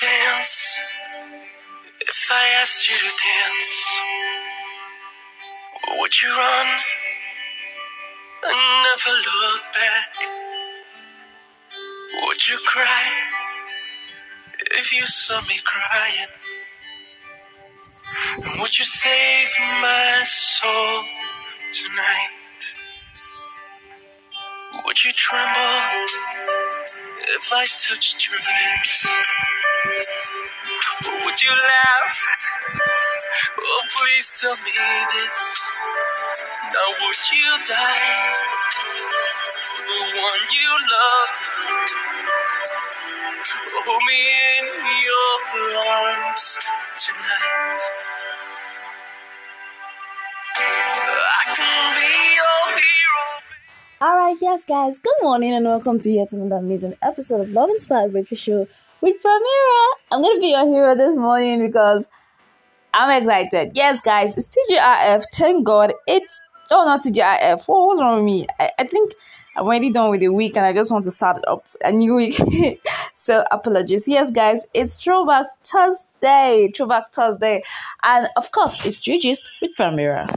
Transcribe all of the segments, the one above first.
dance if I asked you to dance? Would you run and never look back? Would you cry if you saw me crying? And would you save my soul tonight? Would you tremble if I touched your lips? Would you laugh? Oh, please tell me this. Now, would you die for the one you love? Hold me in your arms tonight. I can be your hero. Alright, yes, guys, good morning and welcome to yet another amazing episode of Love Inspired Breakfast Show with Primera. I'm gonna be your hero this morning because I'm excited. Yes, guys, it's TGIF. Thank God it's oh not TGIF. What was wrong with me? I, I think I'm already done with the week and I just want to start up a new week. so apologies. Yes, guys, it's Throwback Thursday. Throwback Thursday. And of course it's Jujist with Primera.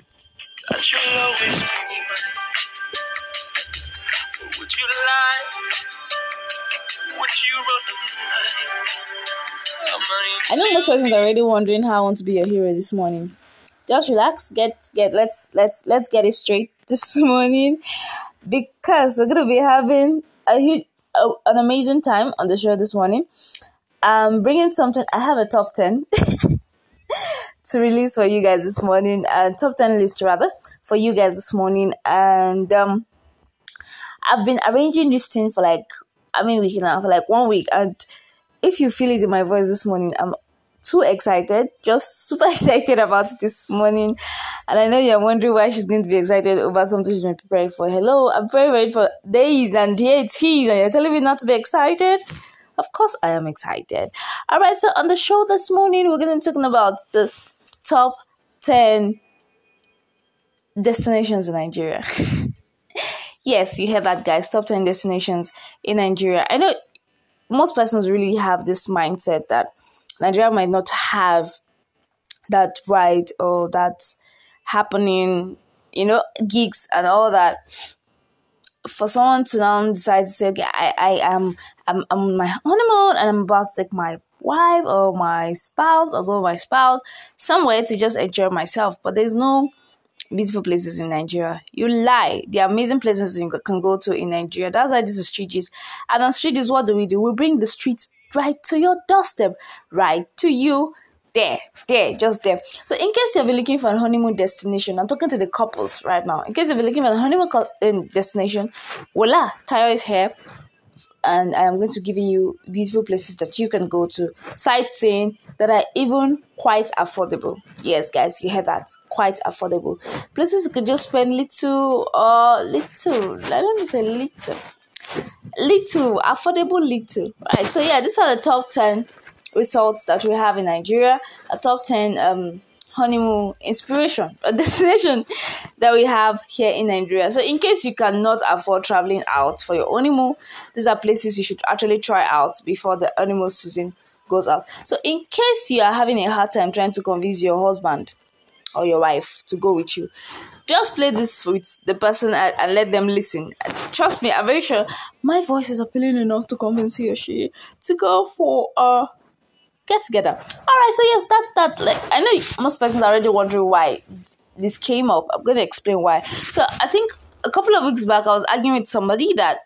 I know most persons are already wondering how I want to be a hero this morning. Just relax, get get let's let's let's get it straight this morning because we're gonna be having a huge a, an amazing time on the show this morning. I'm bringing something. I have a top ten to release for you guys this morning. Uh, top ten list rather for you guys this morning, and um, I've been arranging this thing for like I mean week now for like one week and if you feel it in my voice this morning, I'm too excited, just super excited about it this morning. And I know you're wondering why she's going to be excited over something she's been preparing for. Hello, I'm ready for days and days, and you're telling me not to be excited? Of course, I am excited. All right, so on the show this morning, we're going to be talking about the top 10 destinations in Nigeria. yes, you heard that, guys. Top 10 destinations in Nigeria. I know most persons really have this mindset that Nigeria might not have that right or that happening, you know, gigs and all that. For someone to now decide to say, okay, I, I am I'm, I'm on my honeymoon and I'm about to take my wife or my spouse or go with my spouse somewhere to just enjoy myself. But there's no beautiful places in Nigeria. You lie. The amazing places you can go to in Nigeria. That's why this is Street. And on Street Gist, what do we do? We bring the streets right to your doorstep, right to you. There, there, just there. So, in case you've been looking for a honeymoon destination, I'm talking to the couples right now. In case you've been looking for a honeymoon um, destination, voila, Tayo is here and I am going to give you beautiful places that you can go to, sightseeing that are even quite affordable. Yes, guys, you heard that quite affordable. Places you can just spend little or uh, little. Let me say little, little affordable little. Right. So yeah, these are the top ten results that we have in Nigeria. A top ten um honeymoon inspiration a destination that we have here in Nigeria. So, in case you cannot afford traveling out for your honeymoon, these are places you should actually try out before the honeymoon season goes out. So, in case you are having a hard time trying to convince your husband or your wife to go with you, just play this with the person and, and let them listen. Trust me, I'm very sure my voice is appealing enough to convince he or she to go for a get together. All right, so yes, that's that's like I know most persons are already wondering why this came up. I'm going to explain why. So I think a couple of weeks back I was arguing with somebody that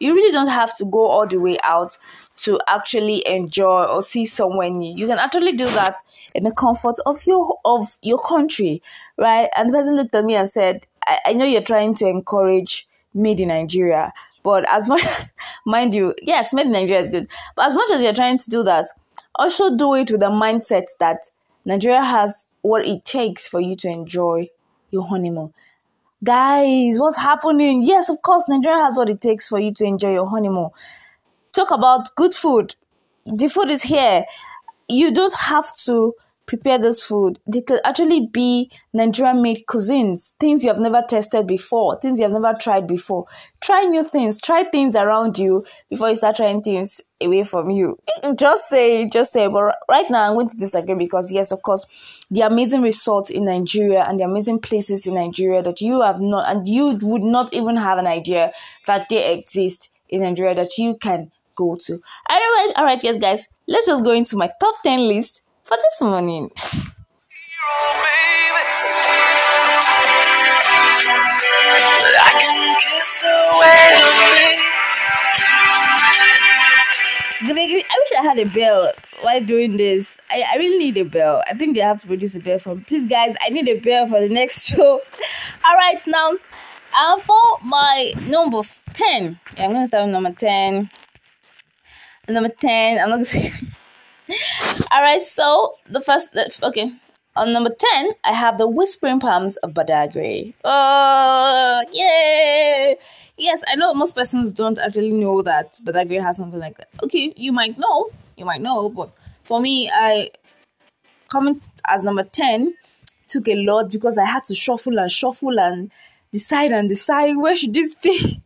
you really don't have to go all the way out to actually enjoy or see somewhere new. You can actually do that in the comfort of your of your country, right? And the person looked at me and said, I, I know you're trying to encourage made in Nigeria, but as much mind you, yes, made in Nigeria is good. But as much as you're trying to do that, also do it with the mindset that Nigeria has what it takes for you to enjoy your honeymoon. Guys, what's happening? Yes, of course, Nigeria has what it takes for you to enjoy your honeymoon. Talk about good food. The food is here. You don't have to prepare this food, they could actually be Nigerian made cuisines, things you have never tested before, things you have never tried before. Try new things, try things around you before you start trying things away from you. Just say, just say. But right now, I'm going to disagree because, yes, of course, the amazing resorts in Nigeria and the amazing places in Nigeria that you have not, and you would not even have an idea that they exist in Nigeria that you can go to. Anyway, all right, yes, guys, let's just go into my top 10 list for this morning. I wish I had a bell while doing this. I, I really need a bell. I think they have to produce a bell for me. Please, guys, I need a bell for the next show. All right, now, uh, for my number 10, yeah, I'm going to start with number 10. Number 10, I'm not going to all right, so the first, okay, on number 10, I have the Whispering Palms of Badagry. Oh, yay! Yes, I know most persons don't actually know that Badagry has something like that. Okay, you might know, you might know, but for me, I coming as number 10 took a lot because I had to shuffle and shuffle and decide and decide where should this be.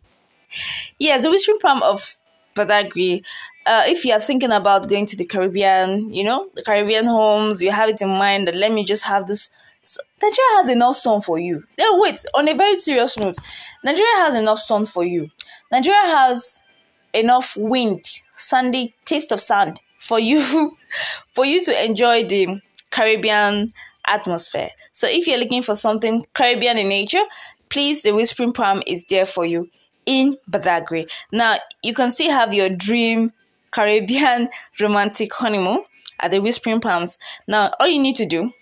yeah, the Whispering Palm of Badagry uh, if you are thinking about going to the Caribbean, you know, the Caribbean homes, you have it in mind that let me just have this. So, Nigeria has enough sun for you. Then wait, on a very serious note, Nigeria has enough sun for you. Nigeria has enough wind, sandy taste of sand for you, for you to enjoy the Caribbean atmosphere. So if you're looking for something Caribbean in nature, please, the Whispering Palm is there for you in Badagry. Now you can still have your dream Caribbean romantic honeymoon at the Whispering Palms. Now, all you need to do,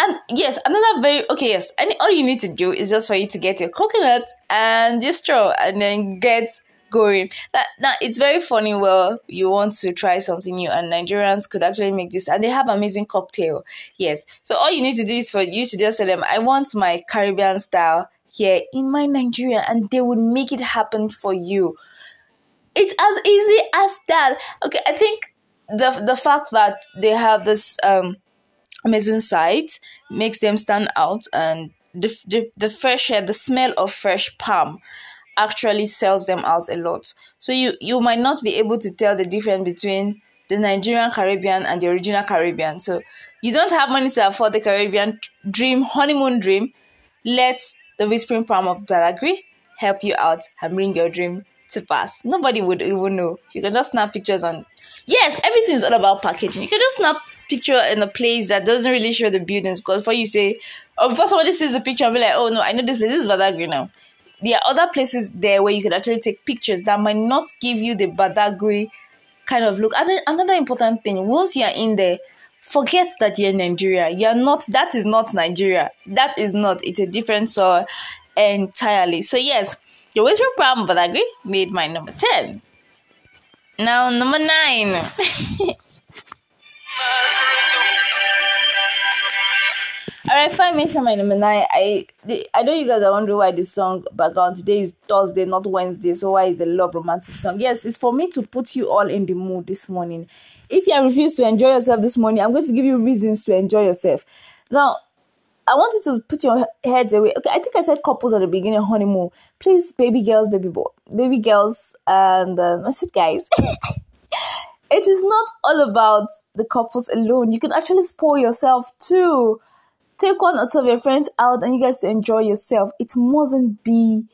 and yes, another very okay, yes, and all you need to do is just for you to get your coconut and your straw, and then get going. That now it's very funny. Well, you want to try something new, and Nigerians could actually make this, and they have amazing cocktail. Yes, so all you need to do is for you to just tell them, "I want my Caribbean style." Here in my Nigeria, and they would make it happen for you it's as easy as that. Okay, I think the the fact that they have this um amazing site makes them stand out and the, the, the fresh air the smell of fresh palm actually sells them out a lot. So you you might not be able to tell the difference between the nigerian caribbean and the original caribbean. So you don't have money to afford the caribbean dream honeymoon dream. Let the whispering palm of Badagry help you out and bring your dream to pass. Nobody would even know. You can just snap pictures and yes, everything is all about packaging. You can just snap picture in a place that doesn't really show the buildings because before you say or before somebody sees the picture and be like, oh no, I know this place, this is Badagry now. There are other places there where you can actually take pictures that might not give you the Badagry kind of look. And then another important thing, once you're in there, forget that you're in Nigeria. You're not that is not Nigeria. That is not. It's a different soil entirely. So yes, the but I agree. made my number 10. Now, number 9. Alright, five minutes on my number nine. I I know you guys are wondering why this song background today is Thursday, not Wednesday. So why is the love romantic song? Yes, it's for me to put you all in the mood this morning. If you refuse to enjoy yourself this morning, I'm going to give you reasons to enjoy yourself. Now, I wanted to put your heads away. Okay, I think I said couples at the beginning, honeymoon. Please, baby girls, baby boy, baby girls, and uh, I said guys. it is not all about the couples alone. You can actually spoil yourself too. Take one or two of your friends out and you guys to enjoy yourself. It mustn't be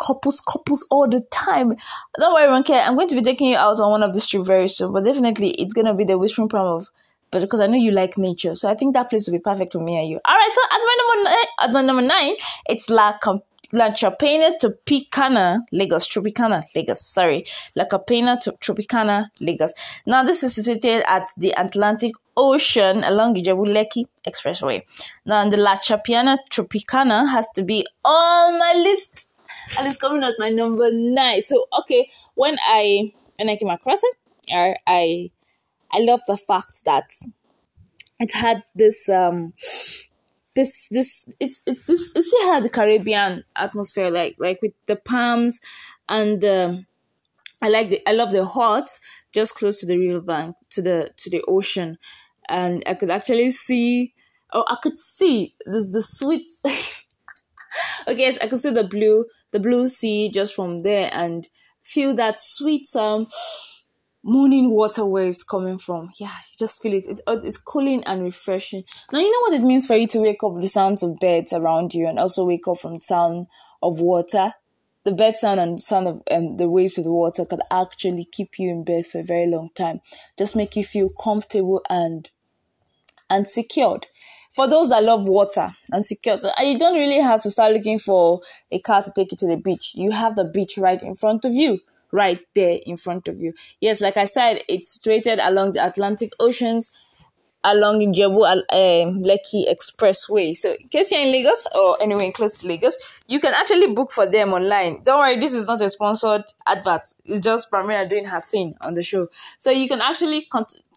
couples, couples all the time. Don't worry, Ronke. I'm going to be taking you out on one of the trips very soon, but definitely it's gonna be the whispering palm of but because I know you like nature, so I think that place will be perfect for me and you. All right, so at my number nine, at my number nine, it's La La Chapena Tropicana, Lagos, Tropicana, Lagos, sorry. La Chapena Tropicana, Lagos. Now, this is situated at the Atlantic Ocean along the Ijebu-Lekki Expressway. Now, the La Chapena Tropicana has to be on my list. And it's coming at my number nine. So, okay, when I, when I came across it, I I love the fact that it had this um this this it's it's this it had the Caribbean atmosphere like like with the palms and um I like the I love the hut just close to the riverbank to the to the ocean and I could actually see, oh, I could see this the sweet. okay, yes, I could see the blue, the blue sea just from there, and feel that sweet um morning water where it's coming from. Yeah, you just feel it. it. It's cooling and refreshing. Now you know what it means for you to wake up the sounds of birds around you, and also wake up from the sound of water. The bird sound and sound of um, the waves of the water could actually keep you in bed for a very long time. Just make you feel comfortable and and secured. For those that love water and secured, you don't really have to start looking for a car to take you to the beach. You have the beach right in front of you right there in front of you. Yes, like I said, it's situated along the Atlantic Oceans along Ijebu um, Lekki Expressway. So, in case you're in Lagos or anywhere close to Lagos, you can actually book for them online. Don't worry, this is not a sponsored advert. It's just Primera doing her thing on the show. So, you can actually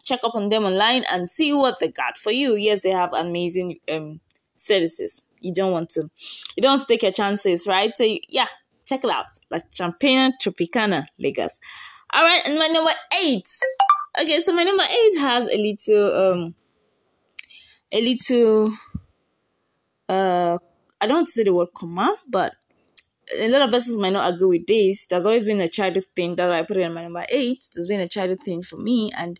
check up on them online and see what they got for you. Yes, they have amazing um, services. You don't want to, you don't want to take your chances, right? So, yeah, check it out. La Champagne Tropicana, Lagos. All right, and my number eight. Okay, so my number eight has a little um a little uh I don't want to say the word comma, but a lot of us might not agree with this. There's always been a childhood thing that I put it in my number eight. There's been a childhood thing for me, and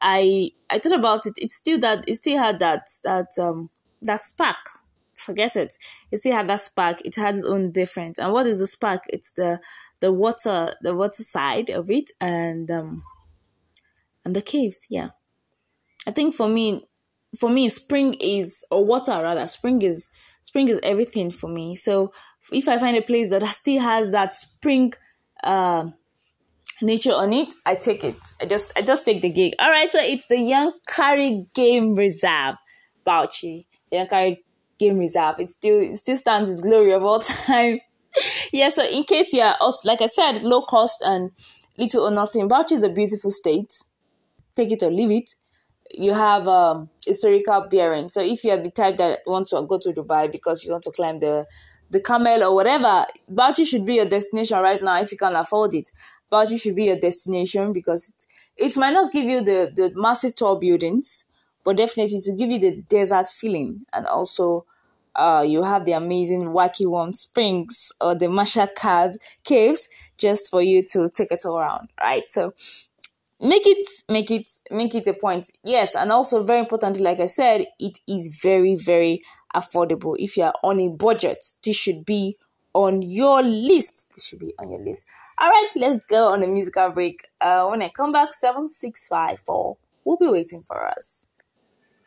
I I thought about it. It's still that it still had that that um that spark. Forget it. It still had that spark. It had its own difference. And what is the spark? It's the the water the water side of it and um and the caves. Yeah, I think for me for me spring is or water rather spring is spring is everything for me so if i find a place that still has that spring uh, nature on it i take it i just i just take the gig all right so it's the yankari game reserve bauchi yankari game reserve it still it still stands its glory of all time. Yeah so in case you're also like i said low cost and little or nothing bauchi is a beautiful state. Take it or leave it. You have um, historical bearing. So if you're the type that wants to go to Dubai because you want to climb the the camel or whatever, Bauchi should be your destination right now if you can afford it. Bauchi should be your destination because it, it might not give you the, the massive tall buildings, but definitely to give you the desert feeling and also uh, you have the amazing Wikki warm springs or the Marshall caves just for you to take it all around, right? So make it make it make it a point. Yes and also very importantly like i said it is very very affordable. If you are on a budget this should be on your list. This should be on your list. All right let's go on a musical break. Uh when i come back 7654 will be waiting for us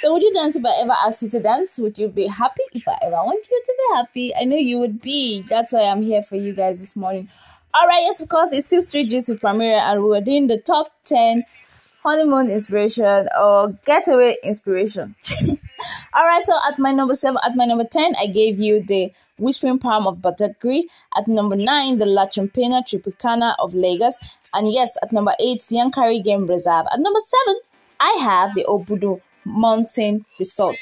So would you dance if I ever asked you to dance? Would you be happy if I ever want you to be happy? I know you would be. That's why I'm here for you guys this morning. All right, yes, of course, it's still Street Gist with Primera, and we're doing the top 10 honeymoon inspiration or getaway inspiration. All right, so at my number seven, at my number 10, I gave you the Whispering Palm of Badagry. At number 9, the La Champena Tropicana of Lagos. And yes, at number 8, Yankari Game Reserve. At number 7, I have the Obudu Mountain Resort.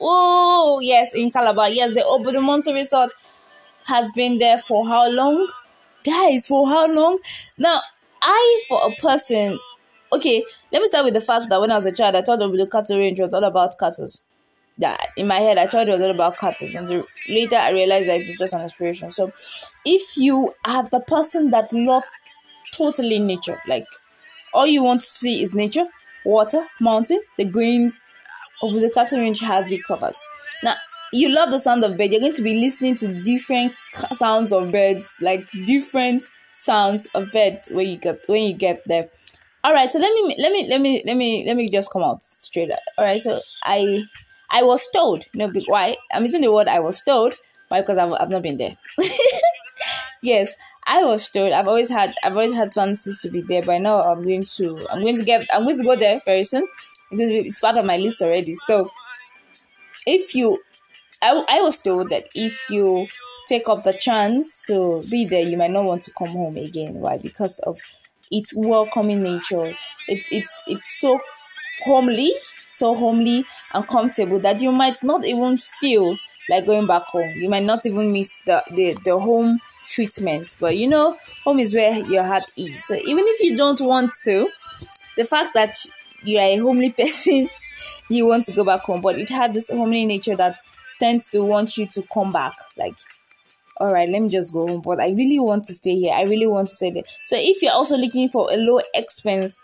Oh, yes, in Calabar. Yes, the Obudu Mountain Resort has been there for how long? Guys, for how long? Now, I, for a person, okay, let me start with the fact that when I was a child, I thought Obudu Cattle Range was all about cattle that in my head I thought it was all about cutters, and later I realized that it was just an inspiration. So, if you are the person that loves totally nature, like all you want to see is nature, water, mountain, the greens, of the cattle range has it covers. Now, you love the sound of bird. You're going to be listening to different sounds of birds, like different sounds of birds when you get when you get there. All right, so let me let me let me let me let me just come out straight. Up. All right, so I I was told, no, why? I'm using the word I was told. Why? Because I've, I've not been there. yes, I was told I've always had I've always had fantasies to be there, but now I'm going to I'm going to get I'm going to go there very soon because it's part of my list already. So if you I, I was told that if you take up the chance to be there, you might not want to come home again. Why? Because of its welcoming nature. It's it's it's so homely, so homely and comfortable that you might not even feel like going back home. You might not even miss the, the, the home treatment. But you know, home is where your heart is. So even if you don't want to, the fact that you are a homely person, you want to go back home. But it had this homely nature that tends to want you to come back. Like, all right, let me just go home. But I really want to stay here. I really want to stay there. So if you're also looking for a low expense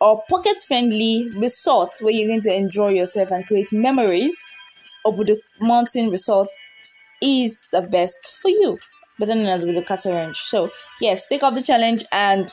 or pocket friendly resort where you're going to enjoy yourself and create memories, Obudu Mountain Resort is the best for you. Better known as with the Cattle Ranch. So, yes, take up the challenge and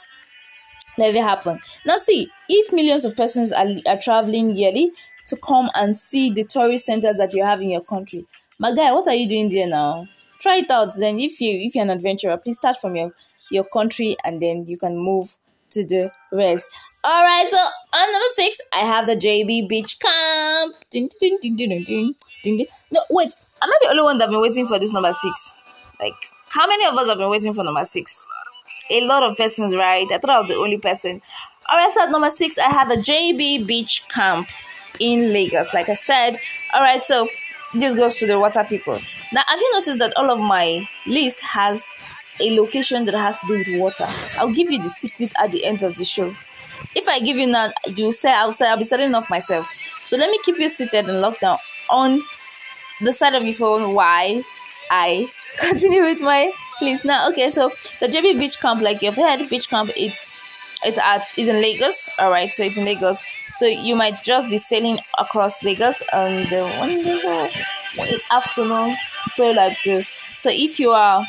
let it happen. Now, see, if millions of persons are, are traveling yearly to come and see the tourist centers that you have in your country, my guy, what are you doing there now? Try it out. Then, if you if you're an adventurer, please start from your your country and then you can move to the rest. All right, so on number six, I have the JB Beach Camp. No, wait, am I the only one that's been waiting for this number six? Like, how many of us have been waiting for number six? A lot of persons, right? I thought I was the only person. All right, so at number six, I have the JB Beach Camp in Lagos. Like I said, all right, so this goes to the water people. Now, have you noticed that all of my list has a location that has to do with water. I'll give you the secret at the end of the show. If I give you now, you say I'll say I'll be setting off myself. So let me keep you seated and locked down on the side of your phone while I continue with my list. Now, okay, so the JB Beach Camp, like you've heard, Beach Camp, it's it's at it's in Lagos. All right, so it's in Lagos. So you might just be sailing across Lagos on the wonderful afternoon, so like this. So if you are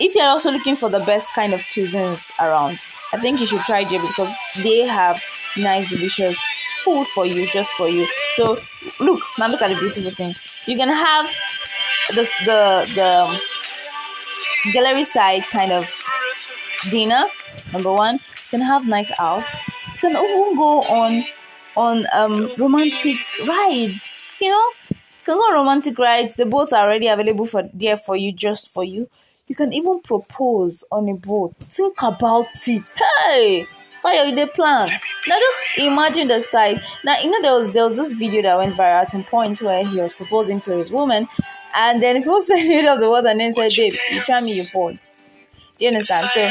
if you're also looking for the best kind of cuisines around, I think you should try JB because they have nice, delicious food for you, just for you. So look, now look at the beautiful thing. You can have the the the gallery side kind of dinner. Number one, you can have night out. You can even go on on um romantic rides. You know, you can go on romantic rides. The boats are already available for there for you, just for you. You can even propose on a boat. Think about it. Hey, so you the plan. Now just imagine the sight. Now you know there was there was this video that went viral at some point where he was proposing to his woman, and then he was in the middle of the water and then said, "Babe, you try me, your phone Do you understand? So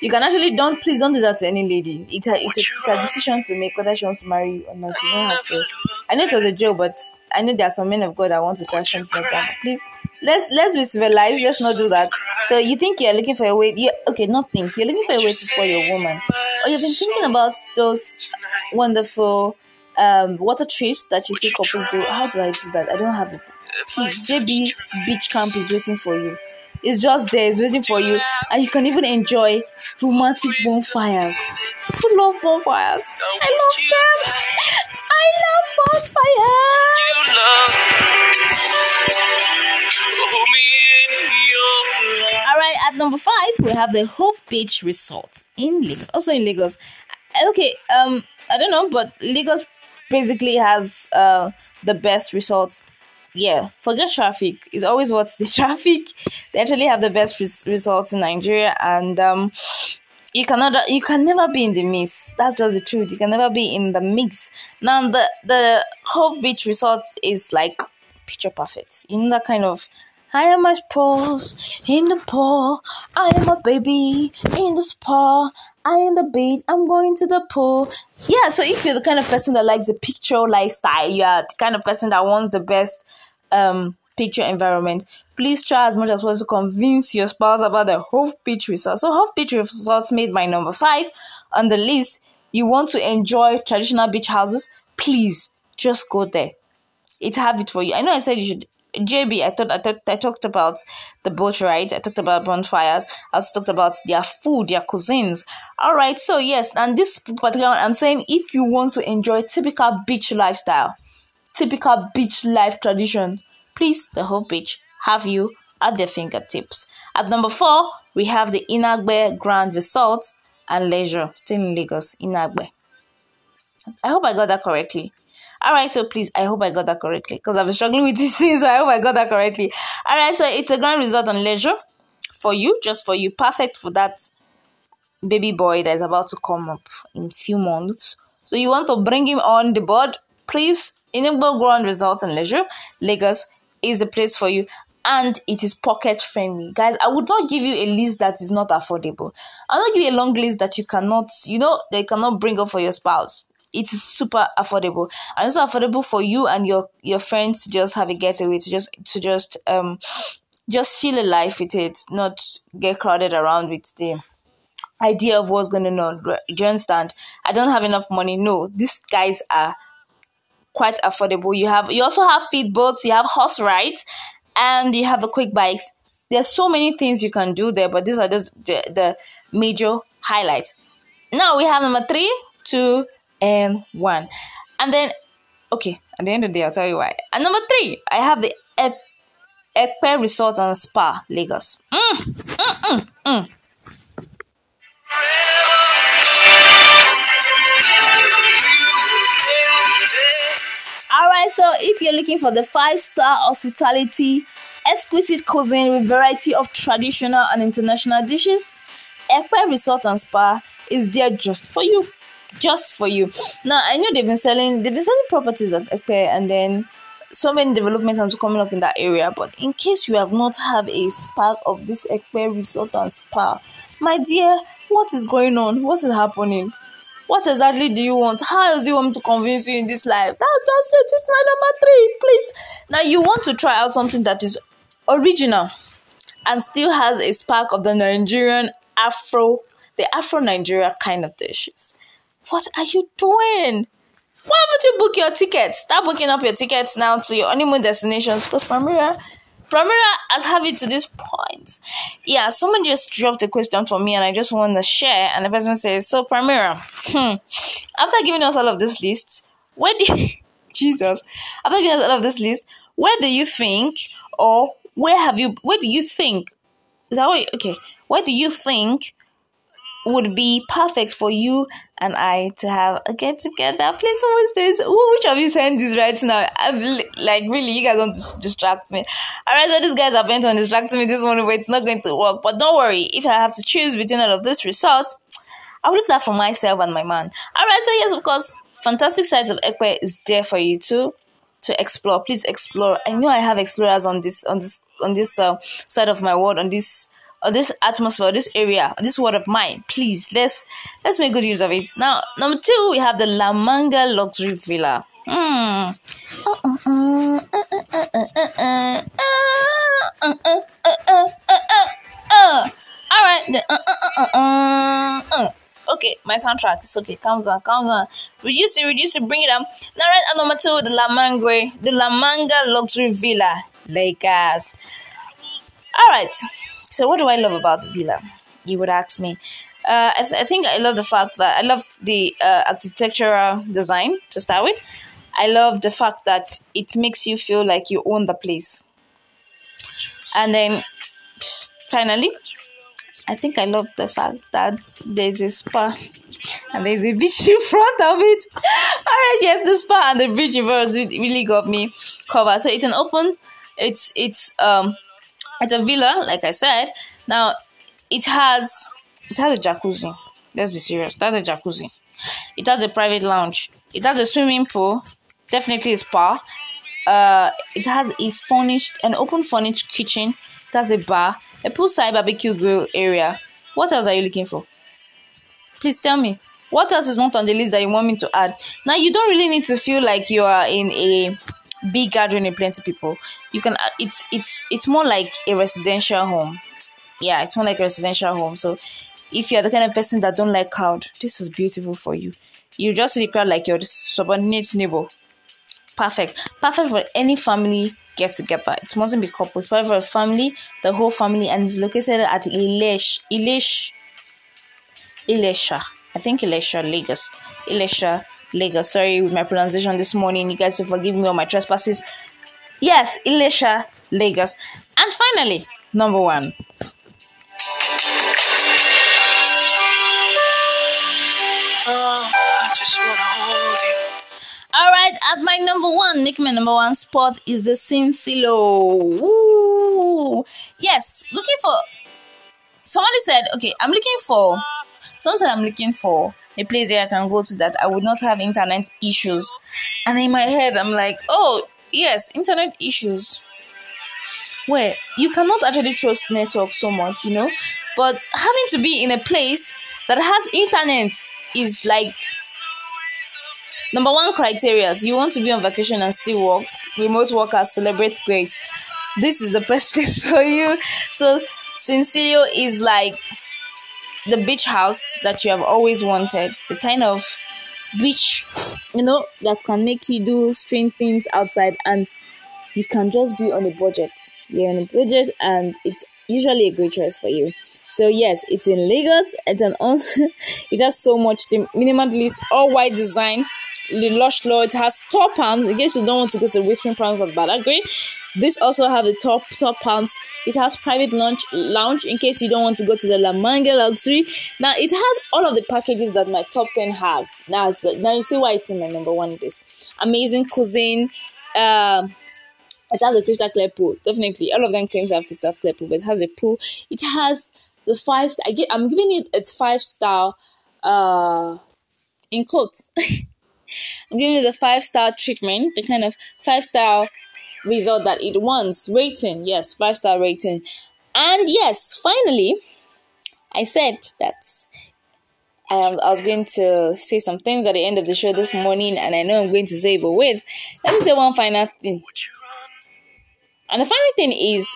you can actually don't please don't do that to any lady. It's a it's a, it's a decision to make whether she wants to marry you or not. You don't have to. I know it was a joke, but I know there are some men of God that want to try something like that. Please let's let's be civilized. Let's not do that. So you think you're looking for a way? You okay? Not think. You're looking for a way to spoil your woman, or you've been thinking about those wonderful um, water trips that you see couples do. How do I do that? I don't have it. Please, JB Beach Camp is waiting for you. It's just there, it's waiting for you, and you can even enjoy romantic bonfires. I love bonfires. I love them. I love bonfires. All right, at number five, we have the Hope Beach Resort in Lagos, also in Lagos. Okay, um, I don't know, but Lagos basically has uh the best resorts yeah, forget traffic. It's always what's the traffic. They actually have the best res- results in Nigeria, and um, you cannot, you can never be in the mix. That's just the truth. You can never be in the mix. Now, the the Cove Beach Resort is like picture perfect. Know that kind of. I am my pose in the pool. I am a baby in the spa. I am the beach. I'm going to the pool. Yeah, so if you're the kind of person that likes the picture lifestyle, you are the kind of person that wants the best um picture environment, please try as much as possible to convince your spouse about the Hove Beach Resort. So Hove Beach Resort made my number five on the list. You want to enjoy traditional beach houses? Please just go there. It have it for you. I know I said you should JB, I thought I thought I talked about the boat ride. I talked about bonfires. I also talked about their food, their cuisines. All right, so yes, and this particular one, I'm saying if you want to enjoy typical beach lifestyle, typical beach life tradition, please, the Hove Beach have you at their fingertips. At number four, we have the Inagbe Grand Resort and Leisure, still in Lagos, Inagbe. I hope I got that correctly. All right, so please, I hope I got that correctly because I've been struggling with this thing, so I hope I got that correctly. All right, so it's a grand resort on leisure for you, just for you, perfect for that baby boy that is about to come up in few months. So you want to bring him on the board, please. Inagbe Grand Resort and Leisure, Lagos is a place for you and it is pocket friendly. Guys, I would not give you a list that is not affordable. I'll not give you a long list that you cannot, you know, they cannot bring up for your spouse. It is super affordable. And it's affordable for you and your your friends to just have a getaway to just to just um just feel alive with it, not get crowded around with the idea of what's going on. Do you understand? I don't have enough money. No, these guys are quite affordable. You have you also have feed boats, you have horse rides, and you have the quick bikes. There's so many things you can do there, but these are just the, the major highlights. Now we have number three, two, and one. And then, okay, at the end of the day, I'll tell you why. And number three, I have the Ep- Epe Resort and Spa, Lagos. Mm, mm, mm, mm. Alright, so if you're looking for the five star hospitality, exquisite cuisine with variety of traditional and international dishes, Ekpe Resort and Spa is there just for you. Just for you. Now I know they've been selling they've been selling properties at Ekpe and then so many development are coming up in that area. But in case you have not have a spark of this Ekpe Resort and Spa, my dear, what is going on? What is happening? What exactly do you want? How else do you want me to convince you in this life? That's just it. It's my number three, please. Now you want to try out something that is original and still has a spark of the Nigerian Afro, the Afro Nigeria kind of dishes. What are you doing? Why haven't you booked your tickets? Start booking up your tickets now to your honeymoon destinations because Primera Primera has have it to this point. Yeah, someone just dropped a question for me and I just want to share. And the person says, So, Primera, hmm, after giving us all of this list, where do Jesus, after giving us all of this list, where do you think, or where have you, where do you think, is that way? Okay, where do you think would be perfect for you and I to have a get together. Please, someone says, Ooh, which of you send this right now? I'm like, really, you guys want to distract me. Alright, so these guys are bent on distracting me this morning, but it's not going to work. But don't worry, if I have to choose between all of these results, I will leave that for myself and my man. Alright, so yes, of course, fantastic sites of Ekpe is there for you too to explore. Please explore. I know I have explorers on this on this on this uh, side of my world on this or this atmosphere, this area, this word of mine. Please, let's let's make good use of it. Now, number two, we have the La Manga Luxury Villa. Hmm. All right. Okay, my soundtrack is okay. Calm down, calm down. Reduce it, reduce it, bring it up. Now, right at number two, the La Manga, the La Manga Luxury Villa, Lagos. All right. So, what do I love about the villa? You would ask me. Uh, I, th- I, think I love the fact that I love the uh, architectural design to start with. I love the fact that it makes you feel like you own the place. And then finally, I think I love the fact that there's a spa and there's a beach in front of it. All right, yes, the spa and the beach in front really got me covered. So it's an open, it's it's um it's a villa, like I said. Now, it has it has a jacuzzi. Let's be serious. That's a jacuzzi. It has a private lounge. It has a swimming pool. Definitely a spa. Uh, it has a furnished, an open furnished kitchen. It has a bar, a poolside barbecue grill area. What else are you looking for? Please tell me. What else is not on the list that you want me to add? Now, you don't really need to feel like you are in a big gathering of plenty people. You can uh, it's it's it's more like a residential home. Yeah it's more like a residential home. So if you're the kind of person that don't like crowd this is beautiful for you. You just see the crowd like your subordinate neighbor. Perfect. Perfect for any family get together. It mustn't be couples. Perfect for a family the whole family and it's located at Ilesh Ilesh Ilesha. I think Ilesha Lagos. Ilesha Lagos. Sorry with my pronunciation this morning. You guys forgive me all my trespasses. Yes, Elisha, Lagos. And finally, number one. All right, at my number one, make my number one spot is the Sinsilo. Woo! Yes, looking for. Somebody said, okay, I'm looking for Said I'm looking for a place where I can go to that I would not have internet issues. And in my head, I'm like, oh, yes, internet issues. Where you cannot actually trust network so much, you know? But having to be in a place that has internet is like number one criteria. You want to be on vacation and still work. Remote workers celebrate grace. This is the best place for you. So Cincillo is like the beach house that you have always wanted. The kind of beach, you know, that can make you do strange things outside and you can just be on a budget. You're on a budget and it's usually a great choice for you. So yes, it's in Lagos. It's an it has so much the minimalist all white design. The lush floor. It has top palms. In case you don't want to go to the Whispering Palms of Badagry, this also have the top top palms. It has private lounge lounge in case you don't want to go to the La Manga luxury. Now it has all of the packages that my top ten has. Now it's now you see why it's in my number one list. Amazing cuisine. Uh, it has a crystal clear pool. Definitely, all of them claims have crystal clear pool, but it has a pool. It has the five. I get. I'm giving it its five star. Uh, in quotes. I'm giving it the five star treatment, the kind of five star result that it wants. Rating, yes, five star rating. And yes, finally, I said that I, I was going to say some things at the end of the show this morning, and I know I'm going to say, but wait, let me say one final thing. And the final thing is,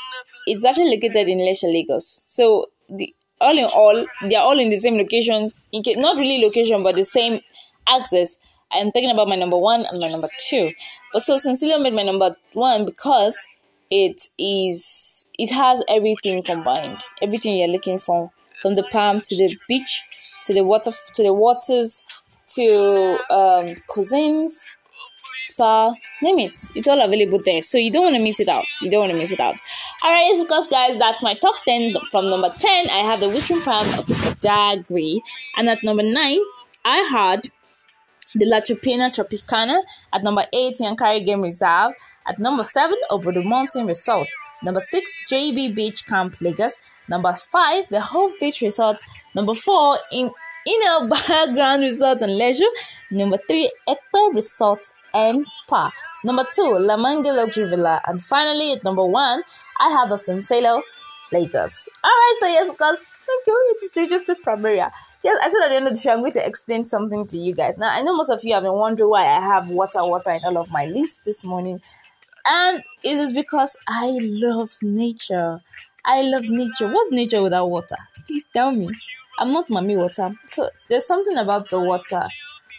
it's actually located in Lesha, Lagos. So the all in all, they are all in the same locations. In case, not really location, but the same access. I'm talking about my number one and my number two. But so Cincillo made my number one because it is it has everything combined. Everything you're looking for. From the palm to the beach, to the water to the waters, to um cuisines, spa, name it. It's all available there. So you don't want to miss it out. You don't want to miss it out. Alright, of course, guys, that's my top 10. From number 10, I have the Whispering Palm of Badagry. And at number 9, I had the La Chupina Tropicana. At number 8, Yankari Game Reserve. At number 7, Obudu Mountain Resort. Number 6, JB Beach Camp Lagos. Number 5, the Hove Beach Resort. Number 4, in Inner Background Resort and Leisure. Number 3, Ekpe Resort and Spa. Number two, La Manga Luxury Villa. And finally, at number one, I have the Cincillo Lagos. Alright, so yes, guys, thank you. It is just the Primaria. Yes, I said at the end of the show, I'm going to explain something to you guys. Now, I know most of you have been wondering why I have water, water in all of my list this morning. And it is because I love nature. I love nature. What's nature without water? Please tell me. I'm not mommy water. So there's something about the water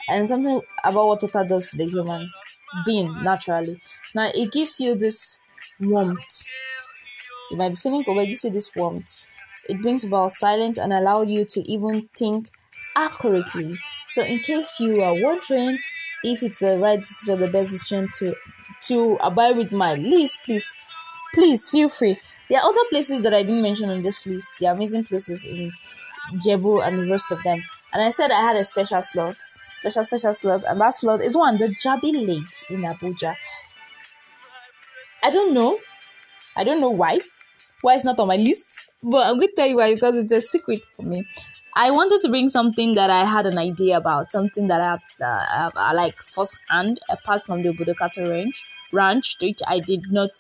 and something about what water does to the human being naturally. Now it gives you this warmth. You might be feeling oh, cold, but it gives you this warmth. It brings about silence and allow you to even think accurately. So in case you are wondering if it's the right decision the best decision to to abide with my list, please please feel free. There are other places that I didn't mention on this list. Are amazing places in Jebu and the rest of them. And I said I had a special slot special special slot, and that slot is one the Jabi Lake in Abuja. I don't know. I don't know why. Why it's not on my list, but I'm going to tell you why because it's a secret for me. I wanted to bring something that I had an idea about, something that I have, uh, I like firsthand, apart from the Budokata range ranch, which I did not,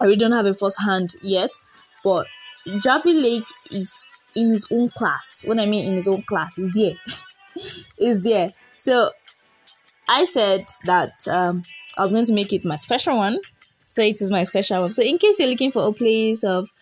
I really don't have a first hand yet. But Jabi Lake is in his own class. When I mean in his own class, is there. is there. So I said that um, I was going to make it my special one. So it is my special one. So in case you're looking for a place of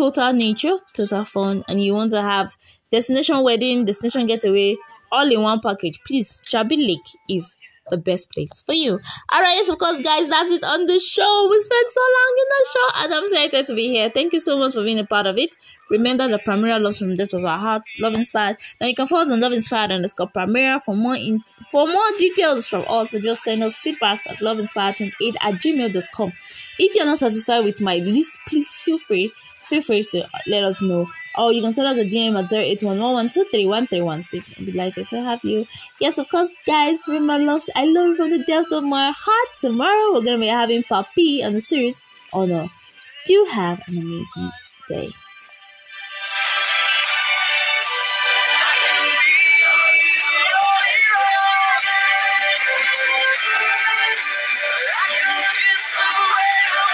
total nature, total fun, and you want to have destination wedding, destination getaway, all in one package, please, Jabi Lake is the best place for you. Alright, yes, of course, guys, that's it on the show. We spent so long in the show, and I'm excited to be here. Thank you so much for being a part of it. Remember that Primera loves from the depth of our heart, love inspired. Now you can follow us on love inspired underscore Primera for more in for more details from us. So just send us feedbacks at loveinspired8 at gmail.com. If you're not satisfied with my list, please feel free feel free to let us know. Or you can send us a DM at 0811231316 and be delighted to have you. Yes, of course, guys, remember loves. I love you from the depth of my heart. Tomorrow we're gonna be having Papi on the series. Oh no. Do have an amazing day.